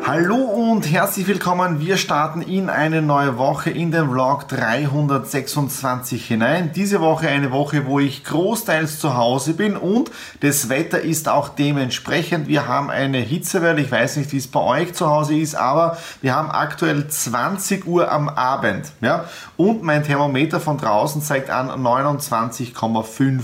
Hallo und herzlich willkommen. Wir starten in eine neue Woche in den Vlog 326 hinein. Diese Woche eine Woche, wo ich großteils zu Hause bin und das Wetter ist auch dementsprechend. Wir haben eine Hitzewelle. Ich weiß nicht, wie es bei euch zu Hause ist, aber wir haben aktuell 20 Uhr am Abend. Ja? Und mein Thermometer von draußen zeigt an 29,5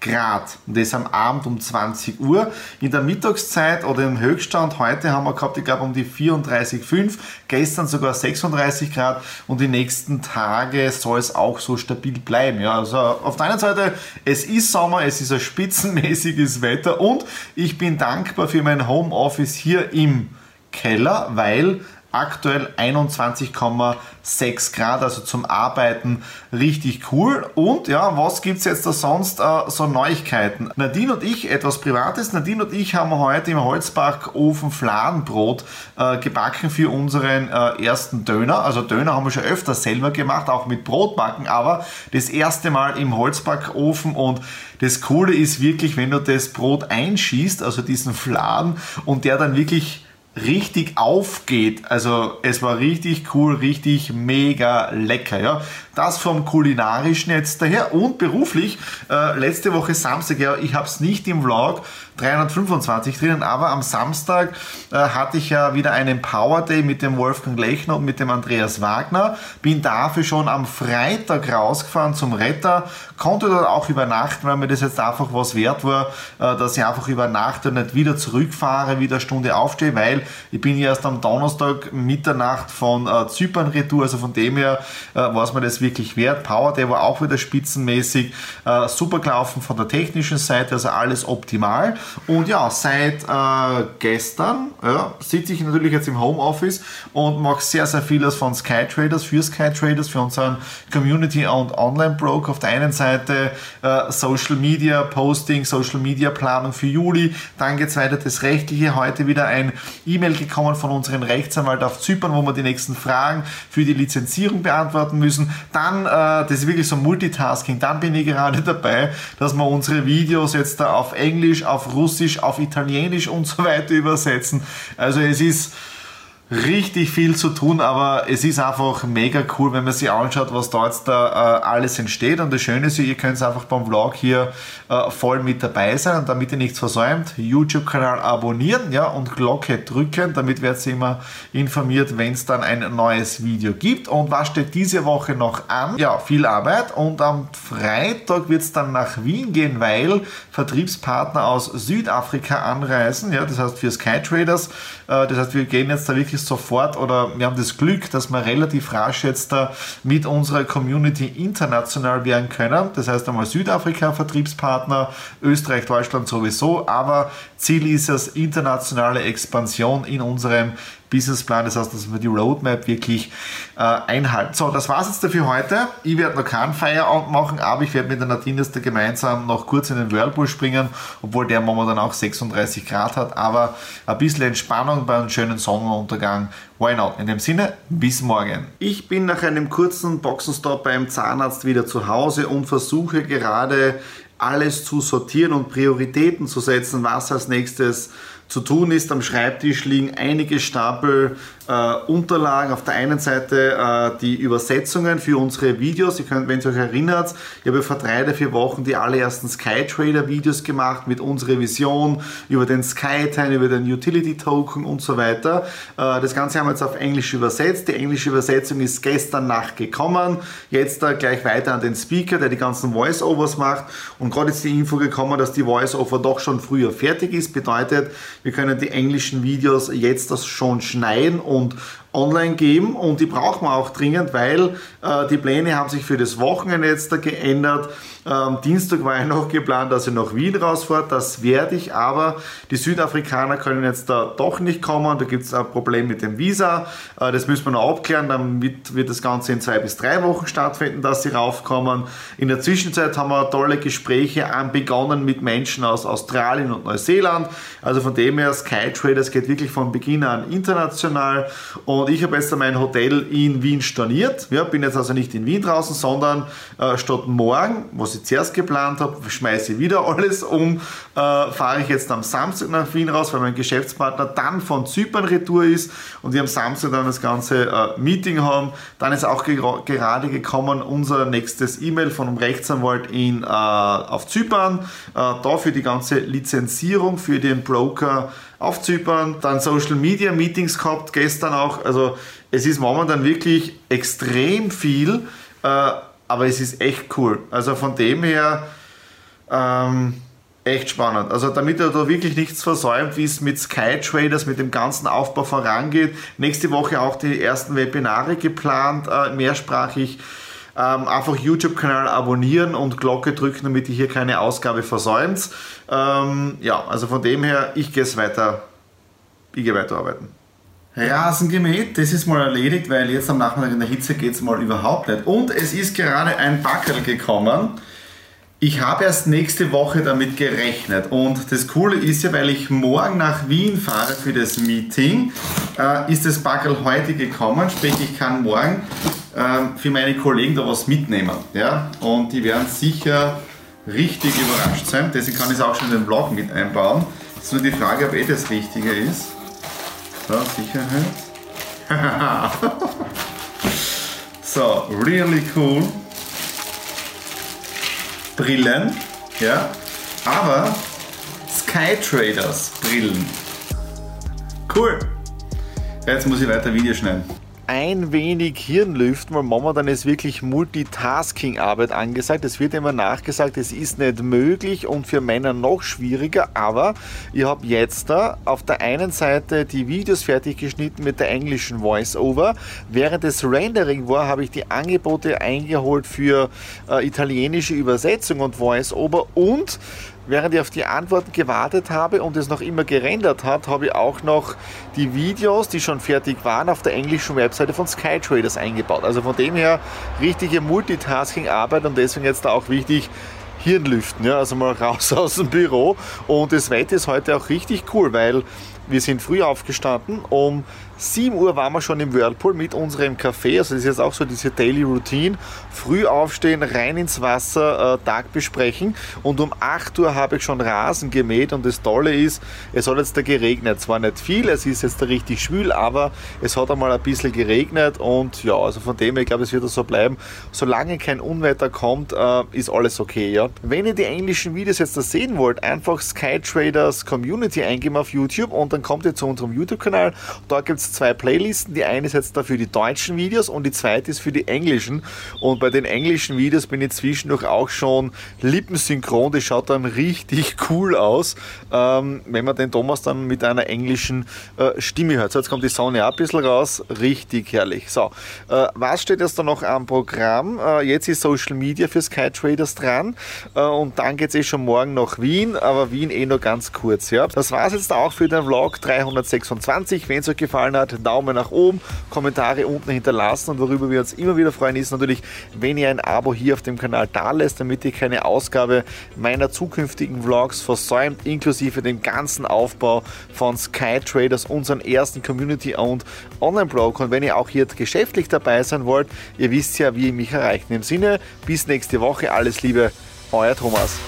Grad. Und das am Abend um 20 Uhr. In der Mittagszeit oder im Höchststand heute haben wir gehabt, ich glaube um die 34,5, gestern sogar 36 Grad und die nächsten Tage soll es auch so stabil bleiben. Ja, also auf der einen Seite, es ist Sommer, es ist ein spitzenmäßiges Wetter und ich bin dankbar für mein Homeoffice hier im Keller, weil aktuell 21,6 Grad, also zum Arbeiten richtig cool. Und ja, was gibt es jetzt da sonst äh, so Neuigkeiten? Nadine und ich, etwas Privates, Nadine und ich haben heute im Holzbackofen Fladenbrot äh, gebacken für unseren äh, ersten Döner. Also Döner haben wir schon öfter selber gemacht, auch mit Brotbacken, aber das erste Mal im Holzbackofen und das Coole ist wirklich, wenn du das Brot einschießt, also diesen Fladen und der dann wirklich richtig aufgeht. Also es war richtig cool, richtig mega lecker. Ja. Das vom kulinarischen jetzt daher und beruflich. Äh, letzte Woche Samstag, ja, ich habe es nicht im Vlog 325 drinnen, aber am Samstag äh, hatte ich ja wieder einen Power Day mit dem Wolfgang Lechner und mit dem Andreas Wagner. Bin dafür schon am Freitag rausgefahren zum Retter, konnte dort auch übernachten, weil mir das jetzt einfach was wert war, äh, dass ich einfach übernachte und nicht wieder zurückfahre, wieder eine Stunde aufstehe, weil ich bin erst am Donnerstag Mitternacht von äh, Zypern retour, also von dem her äh, war es mir das wirklich wert. Power Day war auch wieder spitzenmäßig, äh, super gelaufen von der technischen Seite, also alles optimal. Und ja, seit äh, gestern ja, sitze ich natürlich jetzt im Homeoffice und mache sehr, sehr vieles von Skytraders für Skytraders, für unseren Community- und Online-Broker. Auf der einen Seite äh, Social Media Posting, Social Media Planung für Juli. Dann geht es weiter das Rechtliche. Heute wieder ein E-Mail gekommen von unserem Rechtsanwalt auf Zypern, wo wir die nächsten Fragen für die Lizenzierung beantworten müssen. Dann, äh, das ist wirklich so Multitasking. Dann bin ich gerade dabei, dass wir unsere Videos jetzt da auf Englisch, auf Russisch, auf Italienisch und so weiter übersetzen. Also es ist richtig viel zu tun, aber es ist einfach mega cool, wenn man sich anschaut, was da jetzt da äh, alles entsteht. Und das Schöne ist, ihr könnt es einfach beim Vlog hier äh, voll mit dabei sein und damit ihr nichts versäumt, YouTube-Kanal abonnieren ja, und Glocke drücken, damit werdet ihr immer informiert, wenn es dann ein neues Video gibt. Und was steht diese Woche noch an? Ja, viel Arbeit und am Freitag wird es dann nach Wien gehen, weil Vertriebspartner aus Südafrika anreisen, ja, das heißt für Skytraders. Äh, das heißt, wir gehen jetzt da wirklich wirklich sofort oder wir haben das Glück, dass wir relativ rasch jetzt da mit unserer Community international werden können. Das heißt einmal Südafrika Vertriebspartner, Österreich, Deutschland sowieso, aber Ziel ist es internationale Expansion in unserem Businessplan. Das heißt, dass wir die Roadmap wirklich äh, einhalten. So, das war es jetzt dafür heute. Ich werde noch keinen Feierabend machen, aber ich werde mit der Nadine jetzt gemeinsam noch kurz in den Whirlpool springen, obwohl der momentan auch 36 Grad hat. Aber ein bisschen Entspannung bei einem schönen Sonnenuntergang. Why not? In dem Sinne, bis morgen. Ich bin nach einem kurzen Boxenstopp beim Zahnarzt wieder zu Hause und versuche gerade alles zu sortieren und Prioritäten zu setzen, was als nächstes zu tun ist. Am Schreibtisch liegen einige Stapel äh, Unterlagen. Auf der einen Seite äh, die Übersetzungen für unsere Videos. Ihr könnt, wenn ihr euch erinnert, ich habe vor drei oder vier Wochen die allerersten Skytrader Videos gemacht mit unserer Vision über den Skytime, über den Utility Token und so weiter. Äh, das Ganze haben wir jetzt auf Englisch übersetzt. Die englische Übersetzung ist gestern Nacht gekommen. Jetzt äh, gleich weiter an den Speaker, der die ganzen Voice-Overs macht. Und gerade ist die Info gekommen, dass die Voice-Over doch schon früher fertig ist. Bedeutet, wir können die englischen Videos jetzt das schon schneiden und online geben und die brauchen wir auch dringend, weil äh, die Pläne haben sich für das Wochenende jetzt da geändert. Ähm, Dienstag war ja noch geplant, dass ich nach Wien rausfahrt. Das werde ich, aber die Südafrikaner können jetzt da doch nicht kommen. Da gibt es ein Problem mit dem Visa. Äh, das müssen wir noch abklären. Damit wird das Ganze in zwei bis drei Wochen stattfinden, dass sie raufkommen. In der Zwischenzeit haben wir tolle Gespräche begonnen mit Menschen aus Australien und Neuseeland. Also von dem her, Skytraders geht wirklich von Beginn an international und Und ich habe jetzt mein Hotel in Wien storniert. Ja, bin jetzt also nicht in Wien draußen, sondern äh, statt morgen, was ich zuerst geplant habe, schmeiße ich wieder alles um, äh, fahre ich jetzt am Samstag nach Wien raus, weil mein Geschäftspartner dann von Zypern retour ist und wir am Samstag dann das ganze äh, Meeting haben. Dann ist auch ge gerade gekommen unser nächstes E-Mail von einem Rechtsanwalt in, äh, auf Zypern, äh, dafür die ganze Lizenzierung für den Broker auf Zypern, dann Social Media Meetings gehabt, gestern auch. Also es ist momentan wirklich extrem viel, äh, aber es ist echt cool. Also von dem her ähm, echt spannend. Also damit ihr da wirklich nichts versäumt, wie es mit Sky Traders, mit dem ganzen Aufbau vorangeht. Nächste Woche auch die ersten Webinare geplant, äh, mehrsprachig. Ähm, einfach YouTube-Kanal abonnieren und Glocke drücken, damit ihr hier keine Ausgabe versäumt. Ähm, ja, also von dem her, ich gehe es weiter, ich gehe weiterarbeiten. Rasen gemäht, das ist mal erledigt, weil jetzt am Nachmittag in der Hitze geht es mal überhaupt nicht. Und es ist gerade ein Backel gekommen. Ich habe erst nächste Woche damit gerechnet und das Coole ist ja, weil ich morgen nach Wien fahre für das Meeting, äh, ist das Backel heute gekommen, sprich ich kann morgen äh, für meine Kollegen da was mitnehmen. Ja? Und die werden sicher richtig überrascht sein, deswegen kann ich es auch schon in den Vlog mit einbauen. Es ist nur die Frage, ob eh das Richtige ist. So, Sicherheit. so, really cool. Brillen, ja, aber Skytraders Brillen. Cool. Jetzt muss ich weiter Video schneiden ein wenig Hirnlüften, weil momentan ist wirklich Multitasking-Arbeit angesagt. Es wird immer nachgesagt, es ist nicht möglich und für Männer noch schwieriger, aber ich habe jetzt da auf der einen Seite die Videos fertig geschnitten mit der englischen Voice-Over. Während des Rendering war, habe ich die Angebote eingeholt für äh, italienische Übersetzung und Voice-Over und Während ich auf die Antworten gewartet habe und es noch immer gerendert hat, habe ich auch noch die Videos, die schon fertig waren, auf der englischen Webseite von Skytraders eingebaut. Also von dem her richtige Multitasking-Arbeit und deswegen jetzt da auch wichtig, Hirnlüften, ja, also mal raus aus dem Büro. Und das Wetter ist heute auch richtig cool, weil wir sind früh aufgestanden. Um 7 Uhr waren wir schon im Whirlpool mit unserem Kaffee. Also das ist jetzt auch so diese Daily Routine. Früh aufstehen, rein ins Wasser, äh, Tag besprechen. Und um 8 Uhr habe ich schon Rasen gemäht. Und das Tolle ist, es hat jetzt da geregnet. Zwar nicht viel, es ist jetzt da richtig schwül, aber es hat einmal ein bisschen geregnet. Und ja, also von dem her, ich glaube, es wird so bleiben. Solange kein Unwetter kommt, äh, ist alles okay. Ja? Wenn ihr die englischen Videos jetzt da sehen wollt, einfach Skytraders Community eingeben auf YouTube und dann kommt ihr zu unserem YouTube-Kanal. Da gibt es zwei Playlisten. Die eine ist jetzt da für die deutschen Videos und die zweite ist für die englischen. Und bei den englischen Videos bin ich zwischendurch auch schon lippensynchron. Das schaut dann richtig cool aus, ähm, wenn man den Thomas dann mit einer englischen äh, Stimme hört. So, jetzt kommt die Sonne auch ein bisschen raus. Richtig herrlich. So, äh, was steht jetzt da noch am Programm? Äh, jetzt ist Social Media für Sky Traders dran äh, und dann geht es eh schon morgen nach Wien, aber Wien eh nur ganz kurz. Ja. Das war es jetzt auch für den Vlog. Vlog 326. Wenn es euch gefallen hat, Daumen nach oben, Kommentare unten hinterlassen und worüber wir uns immer wieder freuen ist natürlich, wenn ihr ein Abo hier auf dem Kanal da lässt, damit ihr keine Ausgabe meiner zukünftigen Vlogs versäumt, inklusive dem ganzen Aufbau von Sky Traders, unseren ersten Community-owned Online-Blog. Und wenn ihr auch hier geschäftlich dabei sein wollt, ihr wisst ja, wie ihr mich erreicht. Im Sinne, bis nächste Woche, alles Liebe, euer Thomas.